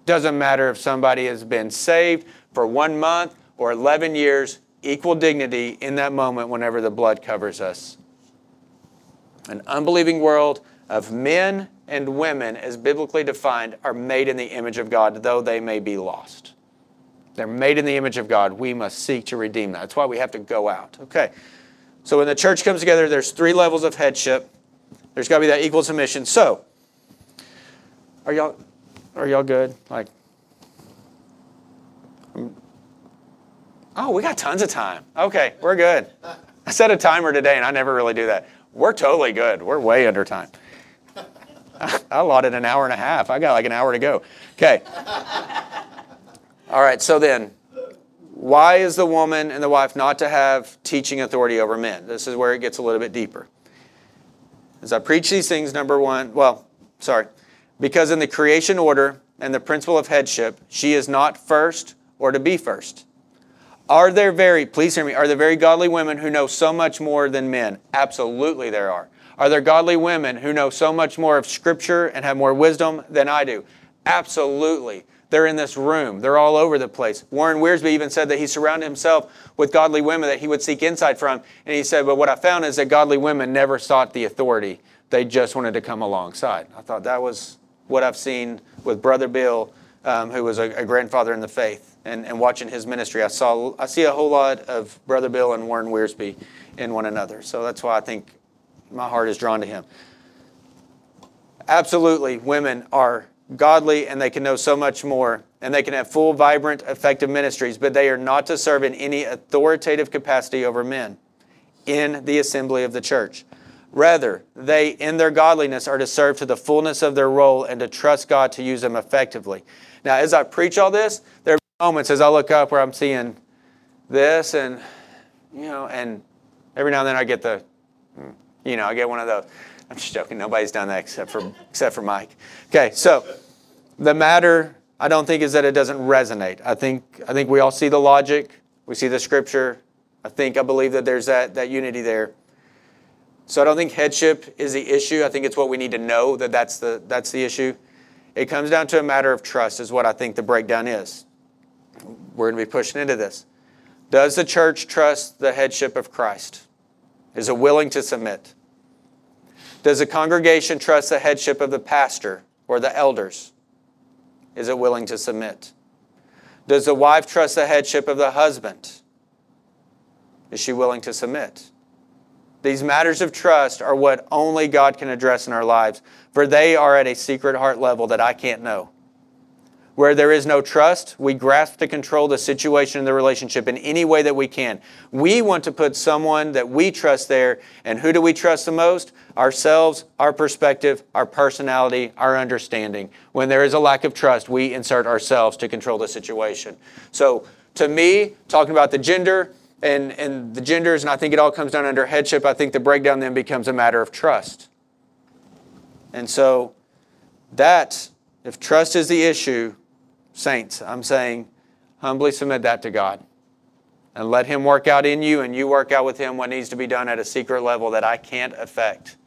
Doesn't matter if somebody has been saved for one month or 11 years, equal dignity in that moment whenever the blood covers us. An unbelieving world of men and women, as biblically defined, are made in the image of God, though they may be lost. They're made in the image of God. We must seek to redeem that. That's why we have to go out. Okay. So when the church comes together, there's three levels of headship. There's got to be that equal submission. So, are y'all are y'all good? Like, oh, we got tons of time. Okay, we're good. I set a timer today, and I never really do that. We're totally good. We're way under time. I allotted an hour and a half. I got like an hour to go. Okay. All right, so then, why is the woman and the wife not to have teaching authority over men? This is where it gets a little bit deeper. As I preach these things, number one, well, sorry, because in the creation order and the principle of headship, she is not first or to be first. Are there very, please hear me, are there very godly women who know so much more than men? Absolutely there are. Are there godly women who know so much more of Scripture and have more wisdom than I do? Absolutely. They're in this room. They're all over the place. Warren Wiersbe even said that he surrounded himself with godly women that he would seek insight from. And he said, But what I found is that godly women never sought the authority, they just wanted to come alongside. I thought that was what I've seen with Brother Bill, um, who was a, a grandfather in the faith and, and watching his ministry, I saw I see a whole lot of Brother Bill and Warren Wiersbe in one another. So that's why I think my heart is drawn to him. Absolutely, women are godly and they can know so much more and they can have full, vibrant, effective ministries, but they are not to serve in any authoritative capacity over men in the assembly of the church. Rather, they, in their godliness, are to serve to the fullness of their role and to trust God to use them effectively. Now, as I preach all this, there are moments as I look up where I'm seeing this and, you know, and every now and then I get the, hmm, you know, I get one of those. I'm just joking. Nobody's done that except for except for Mike. Okay, so the matter I don't think is that it doesn't resonate. I think I think we all see the logic. We see the scripture. I think I believe that there's that that unity there. So I don't think headship is the issue. I think it's what we need to know that that's the that's the issue. It comes down to a matter of trust is what I think the breakdown is we're going to be pushing into this. Does the church trust the headship of Christ? Is it willing to submit? Does the congregation trust the headship of the pastor or the elders? Is it willing to submit? Does the wife trust the headship of the husband? Is she willing to submit? These matters of trust are what only God can address in our lives, for they are at a secret heart level that I can't know. Where there is no trust, we grasp to control the situation and the relationship in any way that we can. We want to put someone that we trust there, and who do we trust the most? Ourselves, our perspective, our personality, our understanding. When there is a lack of trust, we insert ourselves to control the situation. So, to me, talking about the gender and, and the genders, and I think it all comes down under headship, I think the breakdown then becomes a matter of trust. And so, that, if trust is the issue, Saints, I'm saying humbly submit that to God and let Him work out in you and you work out with Him what needs to be done at a secret level that I can't affect.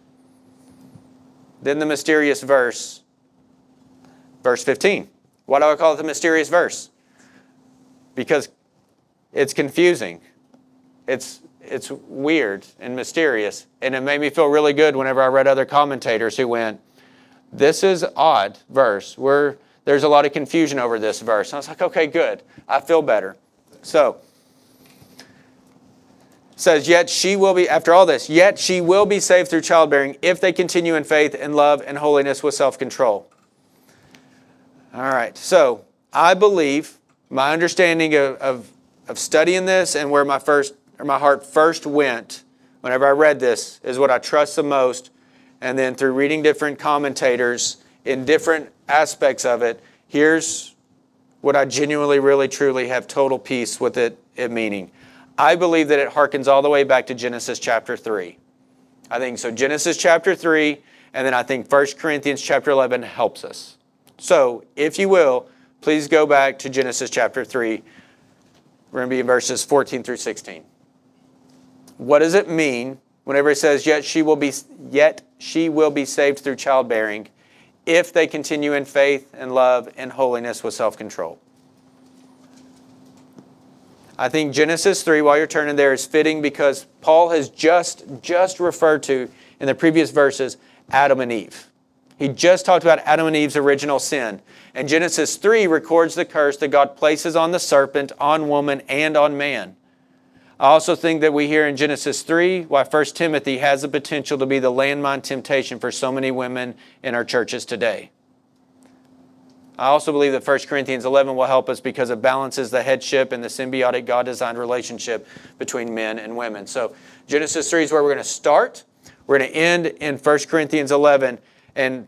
Then the mysterious verse, verse 15. Why do I call it the mysterious verse? Because it's confusing. It's, it's weird and mysterious. And it made me feel really good whenever I read other commentators who went, This is odd verse. We're there's a lot of confusion over this verse. And I was like, okay, good. I feel better. So, says, Yet she will be, after all this, yet she will be saved through childbearing if they continue in faith and love and holiness with self control. All right, so I believe my understanding of, of, of, studying this and where my, first, or my heart first went whenever I read this is what I trust the most. And then through reading different commentators in different aspects of it, here's what I genuinely, really, truly have total peace with it, it meaning. I believe that it harkens all the way back to Genesis chapter 3. I think so. Genesis chapter 3, and then I think 1 Corinthians chapter 11 helps us. So, if you will, please go back to Genesis chapter 3. We're going to be in verses 14 through 16. What does it mean whenever it says, yet she will be, yet she will be saved through childbearing? If they continue in faith and love and holiness with self control. I think Genesis 3, while you're turning there, is fitting because Paul has just, just referred to in the previous verses Adam and Eve. He just talked about Adam and Eve's original sin. And Genesis 3 records the curse that God places on the serpent, on woman, and on man. I also think that we hear in Genesis 3 why 1 Timothy has the potential to be the landmine temptation for so many women in our churches today. I also believe that 1 Corinthians 11 will help us because it balances the headship and the symbiotic God designed relationship between men and women. So, Genesis 3 is where we're going to start. We're going to end in 1 Corinthians 11. And,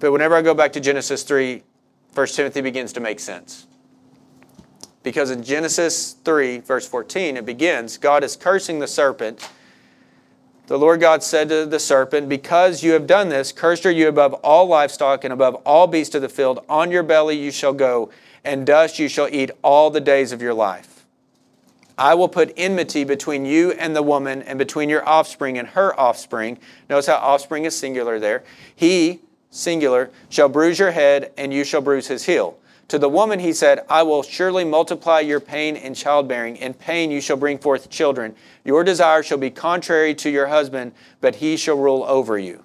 but whenever I go back to Genesis 3, 1 Timothy begins to make sense. Because in Genesis 3, verse 14, it begins God is cursing the serpent. The Lord God said to the serpent, Because you have done this, cursed are you above all livestock and above all beasts of the field. On your belly you shall go, and dust you shall eat all the days of your life. I will put enmity between you and the woman, and between your offspring and her offspring. Notice how offspring is singular there. He, singular, shall bruise your head, and you shall bruise his heel. To the woman he said, I will surely multiply your pain in childbearing. In pain you shall bring forth children. Your desire shall be contrary to your husband, but he shall rule over you.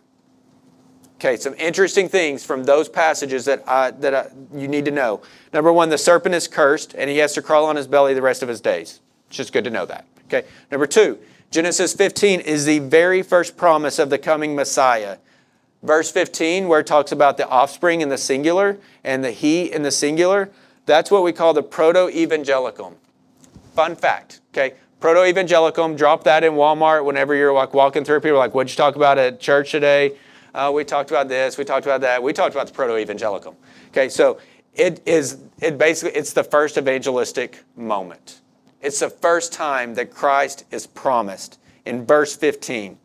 Okay, some interesting things from those passages that, I, that I, you need to know. Number one, the serpent is cursed, and he has to crawl on his belly the rest of his days. It's just good to know that. Okay. Number two, Genesis 15 is the very first promise of the coming Messiah. Verse 15, where it talks about the offspring in the singular and the he in the singular, that's what we call the proto evangelicum. Fun fact, okay? Proto evangelicum, drop that in Walmart whenever you're like walking through. People are like, what'd you talk about at church today? Uh, we talked about this, we talked about that, we talked about the proto evangelicum. Okay, so it is, it basically, it's the first evangelistic moment. It's the first time that Christ is promised in verse 15.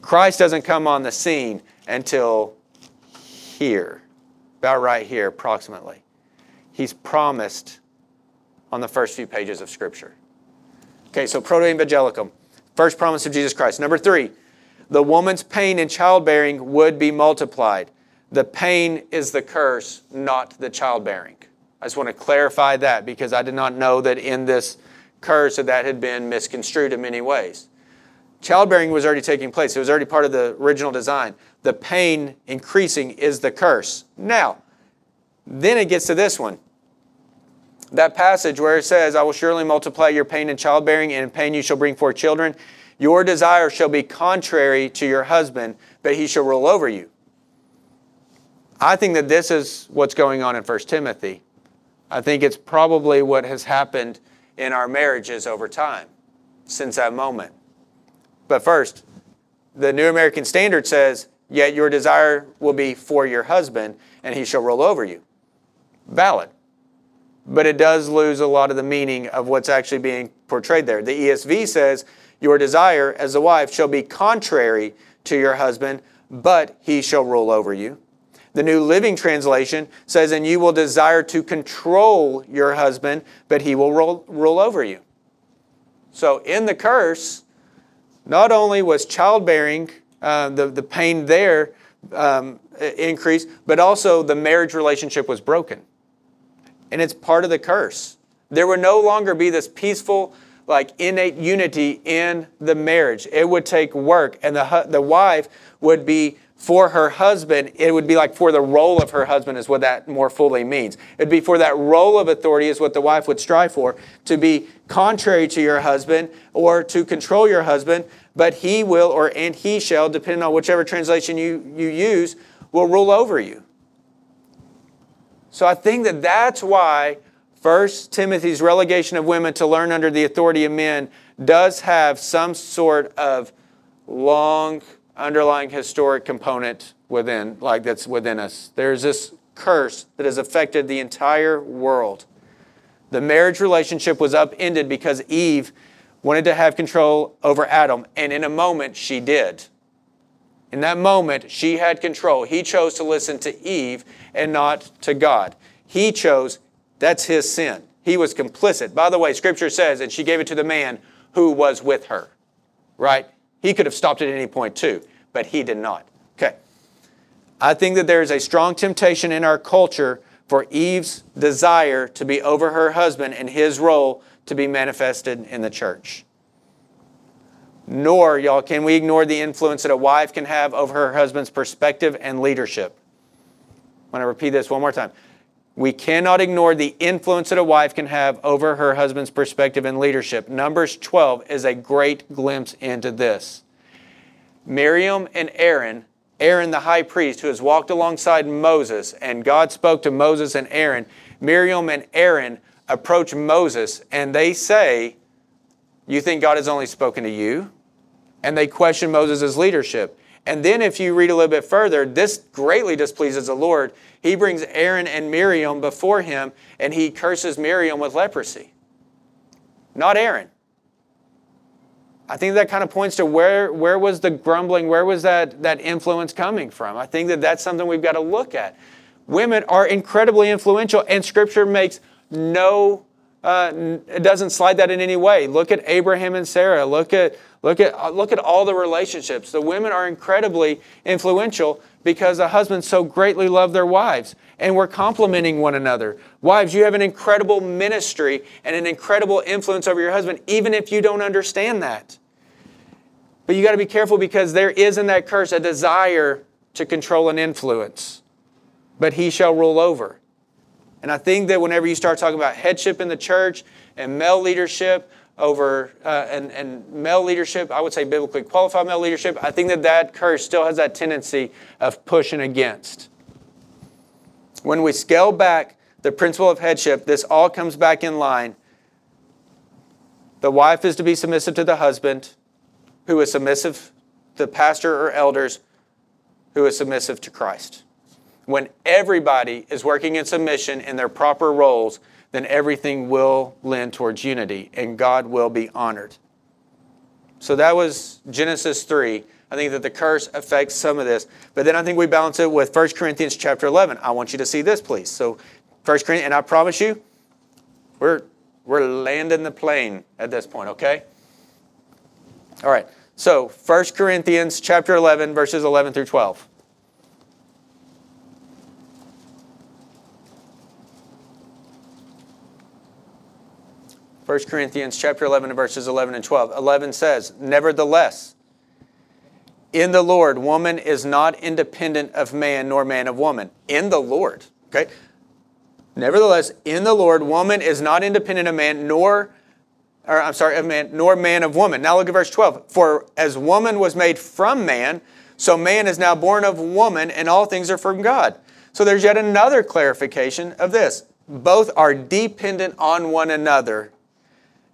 Christ doesn't come on the scene until here, about right here, approximately. He's promised on the first few pages of Scripture. Okay, so proto evangelicum, first promise of Jesus Christ. Number three, the woman's pain in childbearing would be multiplied. The pain is the curse, not the childbearing. I just want to clarify that because I did not know that in this curse that that had been misconstrued in many ways. Childbearing was already taking place. It was already part of the original design. The pain increasing is the curse. Now, then it gets to this one. That passage where it says, I will surely multiply your pain in childbearing, and in pain you shall bring forth children. Your desire shall be contrary to your husband, but he shall rule over you. I think that this is what's going on in 1 Timothy. I think it's probably what has happened in our marriages over time since that moment. But first, the New American Standard says, Yet your desire will be for your husband, and he shall rule over you. Valid. But it does lose a lot of the meaning of what's actually being portrayed there. The ESV says, Your desire as a wife shall be contrary to your husband, but he shall rule over you. The New Living Translation says, And you will desire to control your husband, but he will rule, over you. So in the curse, not only was childbearing uh, the, the pain there um, increased, but also the marriage relationship was broken. And it's part of the curse. There would no longer be this peaceful, like innate unity in the marriage. It would take work, and the, the wife would be for her husband, it would be like for the role of her husband, is what that more fully means. It'd be for that role of authority, is what the wife would strive for, to be contrary to your husband or to control your husband, but he will, or and he shall, depending on whichever translation you, you use, will rule over you. So I think that that's why First Timothy's relegation of women to learn under the authority of men does have some sort of long underlying historic component within, like that's within us. There's this curse that has affected the entire world. The marriage relationship was upended because Eve wanted to have control over Adam, and in a moment she did. In that moment, she had control. He chose to listen to Eve and not to God. He chose, that's his sin. He was complicit. By the way, scripture says, and she gave it to the man who was with her, right? He could have stopped at any point too, but he did not. Okay. I think that there is a strong temptation in our culture for Eve's desire to be over her husband and his role to be manifested in the church. Nor, y'all, can we ignore the influence that a wife can have over her husband's perspective and leadership. I want to repeat this one more time. We cannot ignore the influence that a wife can have over her husband's perspective and leadership. Numbers 12 is a great glimpse into this. Miriam and Aaron, Aaron the high priest, who has walked alongside Moses, and God spoke to Moses and Aaron. Miriam and Aaron approach Moses and they say, You think God has only spoken to you? And they question Moses' leadership. And then if you read a little bit further, this greatly displeases the Lord. He brings Aaron and Miriam before him, and he curses Miriam with leprosy. Not Aaron. I think that kind of points to where, where was the grumbling, where was that, that influence coming from? I think that that's something we've got to look at. Women are incredibly influential, and Scripture makes no, uh, it doesn't slide that in any way. Look at Abraham and Sarah. Look at, look at, uh, look at all the relationships. The women are incredibly influential because the husbands so greatly love their wives and we're complementing one another. Wives, you have an incredible ministry and an incredible influence over your husband, even if you don't understand that. But you got to be careful because there is in that curse a desire to control and influence. But he shall rule over. And I think that whenever you start talking about headship in the church and male leadership over uh, and, and male leadership, I would say biblically qualified male leadership, I think that that curse still has that tendency of pushing against. When we scale back the principle of headship, this all comes back in line. The wife is to be submissive to the husband, who is submissive to the pastor or elders, who is submissive to Christ. When everybody is working in submission in their proper roles, then everything will lend towards unity and God will be honored. So that was Genesis 3. I think that the curse affects some of this. But then I think we balance it with 1 Corinthians chapter 11. I want you to see this, please. So 1 Corinthians, and I promise you, we're, we're landing the plane at this point, okay? All right. So 1 Corinthians chapter 11, verses 11 through 12. 1 Corinthians chapter 11 verses 11 and 12. 11 says, Nevertheless, in the Lord, woman is not independent of man, nor man of woman. In the Lord. Okay? Nevertheless, in the Lord, woman is not independent of man, nor, or I'm sorry, of man, nor man of woman. Now look at verse 12. For as woman was made from man, so man is now born of woman, and all things are from God. So there's yet another clarification of this. Both are dependent on one another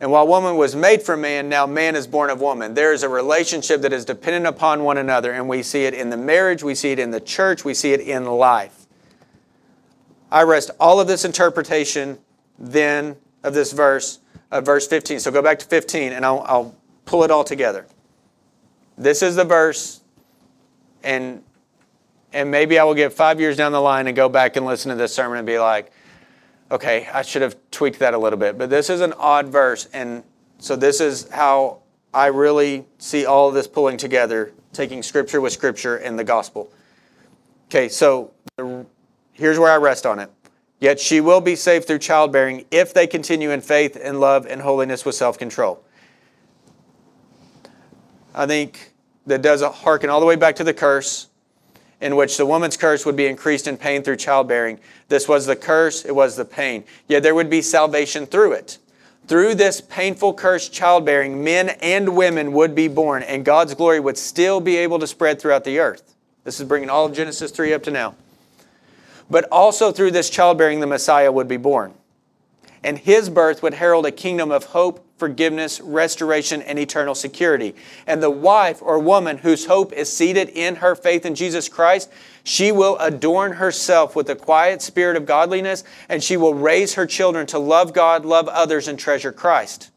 and while woman was made for man, now man is born of woman. There is a relationship that is dependent upon one another, and we see it in the marriage, we see it in the church, we see it in life. I rest all of this interpretation then of this verse, of verse 15. So go back to 15, and I'll, I'll pull it all together. This is the verse, and and maybe I will get five years down the line and go back and listen to this sermon and be like, okay, I should have tweaked that a little bit. But this is an odd verse. And so this is how I really see all of this pulling together, taking scripture with scripture and the gospel. Okay, so the, here's where I rest on it. Yet she will be saved through childbearing if they continue in faith and love and holiness with self control. I think that does harken all the way back to the curse in which the woman's curse would be increased in pain through childbearing. This was the curse, it was the pain. Yet there would be salvation through it. Through this painful curse, childbearing, men and women would be born, and God's glory would still be able to spread throughout the earth. This is bringing all of Genesis 3 up to now. But also through this childbearing, the Messiah would be born. And his birth would herald a kingdom of hope, forgiveness, restoration, and eternal security. And the wife or woman whose hope is seated in her faith in Jesus Christ, she will adorn herself with a quiet spirit of godliness, and she will raise her children to love God, love others, and treasure Christ.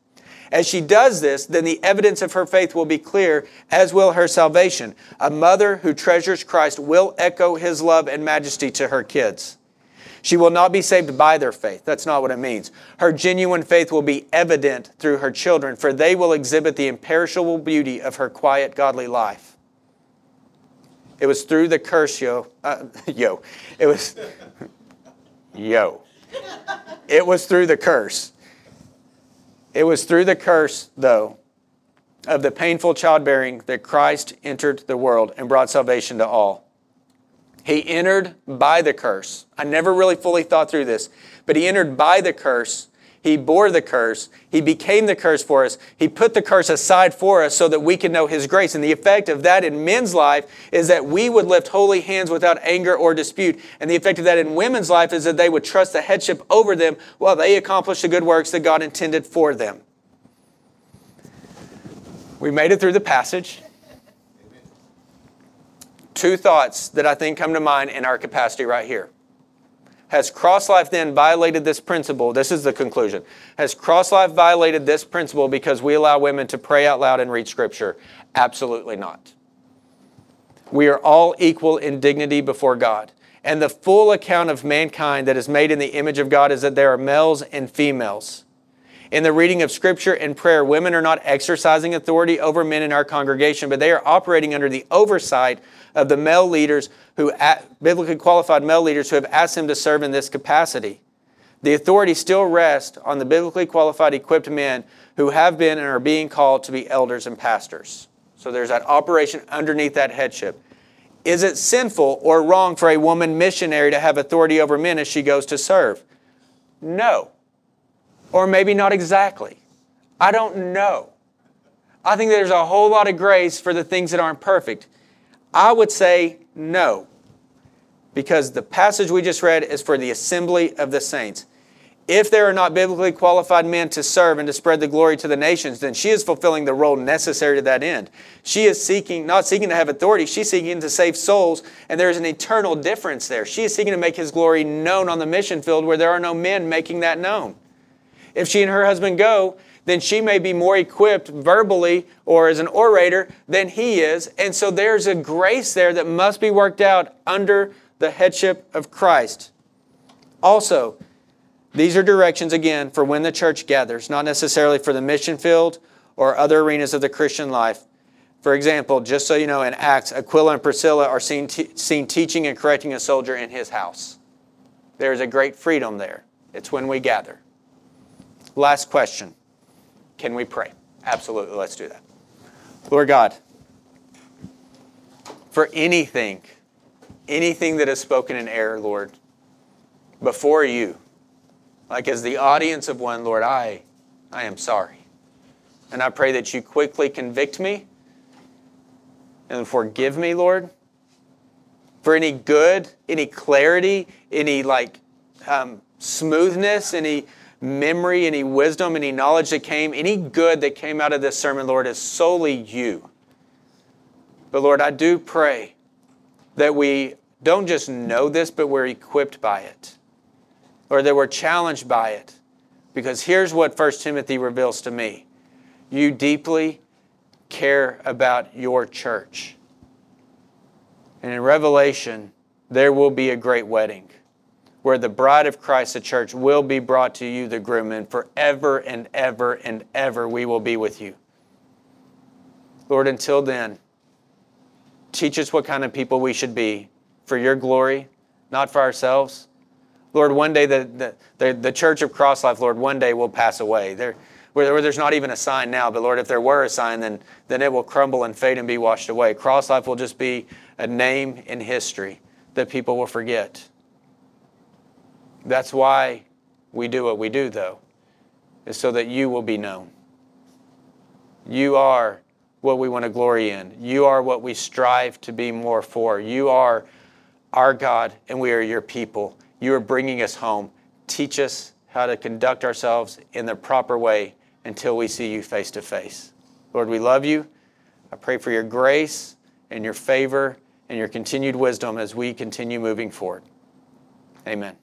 As she does this, then the evidence of her faith will be clear, as will her salvation. A mother who treasures Christ will echo his love and majesty to her kids. She will not be saved by their faith. That's not what it means. Her genuine faith will be evident through her children, for they will exhibit the imperishable beauty of her quiet, godly life. It was through the curse, yo. Uh, yo. It was, yo. It was through the curse. It was through the curse, though, of the painful childbearing that Christ entered the world and brought salvation to all. He entered by the curse. I never really fully thought through this, but he entered by the curse. He bore the curse. He became the curse for us. He put the curse aside for us so that we can know His grace. And the effect of that in men's life is that we would lift holy hands without anger or dispute. And the effect of that in women's life is that they would trust the headship over them while they accomplish the good works that God intended for them. We made it through the passage. Two thoughts that I think come to mind in our capacity right here. Has Cross Life then violated this principle? This is the conclusion. Has Cross Life violated this principle because we allow women to pray out loud and read Scripture? Absolutely not. We are all equal in dignity before God. And the full account of mankind that is made in the image of God is that there are males and females. In the reading of Scripture and prayer, women are not exercising authority over men in our congregation, but they are operating under the oversight of the male leaders who, biblically qualified male leaders who have asked them to serve in this capacity. The authority still rests on the biblically qualified, equipped men who have been and are being called to be elders and pastors. So there's that operation underneath that headship. Is it sinful or wrong for a woman missionary to have authority over men as she goes to serve? No. Or maybe not exactly. I don't know. I think there's a whole lot of grace for the things that aren't perfect. I would say no, because the passage we just read is for the assembly of the saints. If there are not biblically qualified men to serve and to spread the glory to the nations, then she is fulfilling the role necessary to that end. She is seeking, not seeking to have authority, she's seeking to save souls, and there's an eternal difference there. She is seeking to make his glory known on the mission field where there are no men making that known. If she and her husband go, then she may be more equipped verbally or as an orator than he is. And so there's a grace there that must be worked out under the headship of Christ. Also, these are directions again for when the church gathers, not necessarily for the mission field or other arenas of the Christian life. For example, just so you know, in Acts, Aquila and Priscilla are seen, seen teaching and correcting a soldier in his house. There is a great freedom there. It's when we gather. Last question can we pray? Absolutely, let's do that. Lord God, for anything, anything that is spoken in error, Lord, before you, like as the audience of one, Lord, I, I am sorry. And I pray that you quickly convict me and forgive me, Lord, for any good, any clarity, any like um, smoothness, any memory, any wisdom, any knowledge that came, any good that came out of this sermon, Lord, is solely you. But Lord, I do pray that we don't just know this, but we're equipped by it, or that we're challenged by it. Because here's what 1 Timothy reveals to me you deeply care about your church. And in Revelation, there will be a great wedding where the bride of Christ, the church, will be brought to you, the groom, and forever and ever and ever we will be with you. Lord, until then, teach us what kind of people we should be for your glory, not for ourselves. Lord, one day the, the, the, the church of Cross Life, Lord, one day will pass away. There, where, there's not even a sign now, but Lord, if there were a sign, then, then it will crumble and fade and be washed away. Cross Life will just be a name in history that people will forget. That's why we do what we do, though, is so that you will be known. You are what we want to glory in. You are what we strive to be more for. You are our God, and we are your people. You are bringing us home. Teach us how to conduct ourselves in the proper way until we see you face to face. Lord, we love you. I pray for your grace and your favor and your continued wisdom as we continue moving forward. Amen.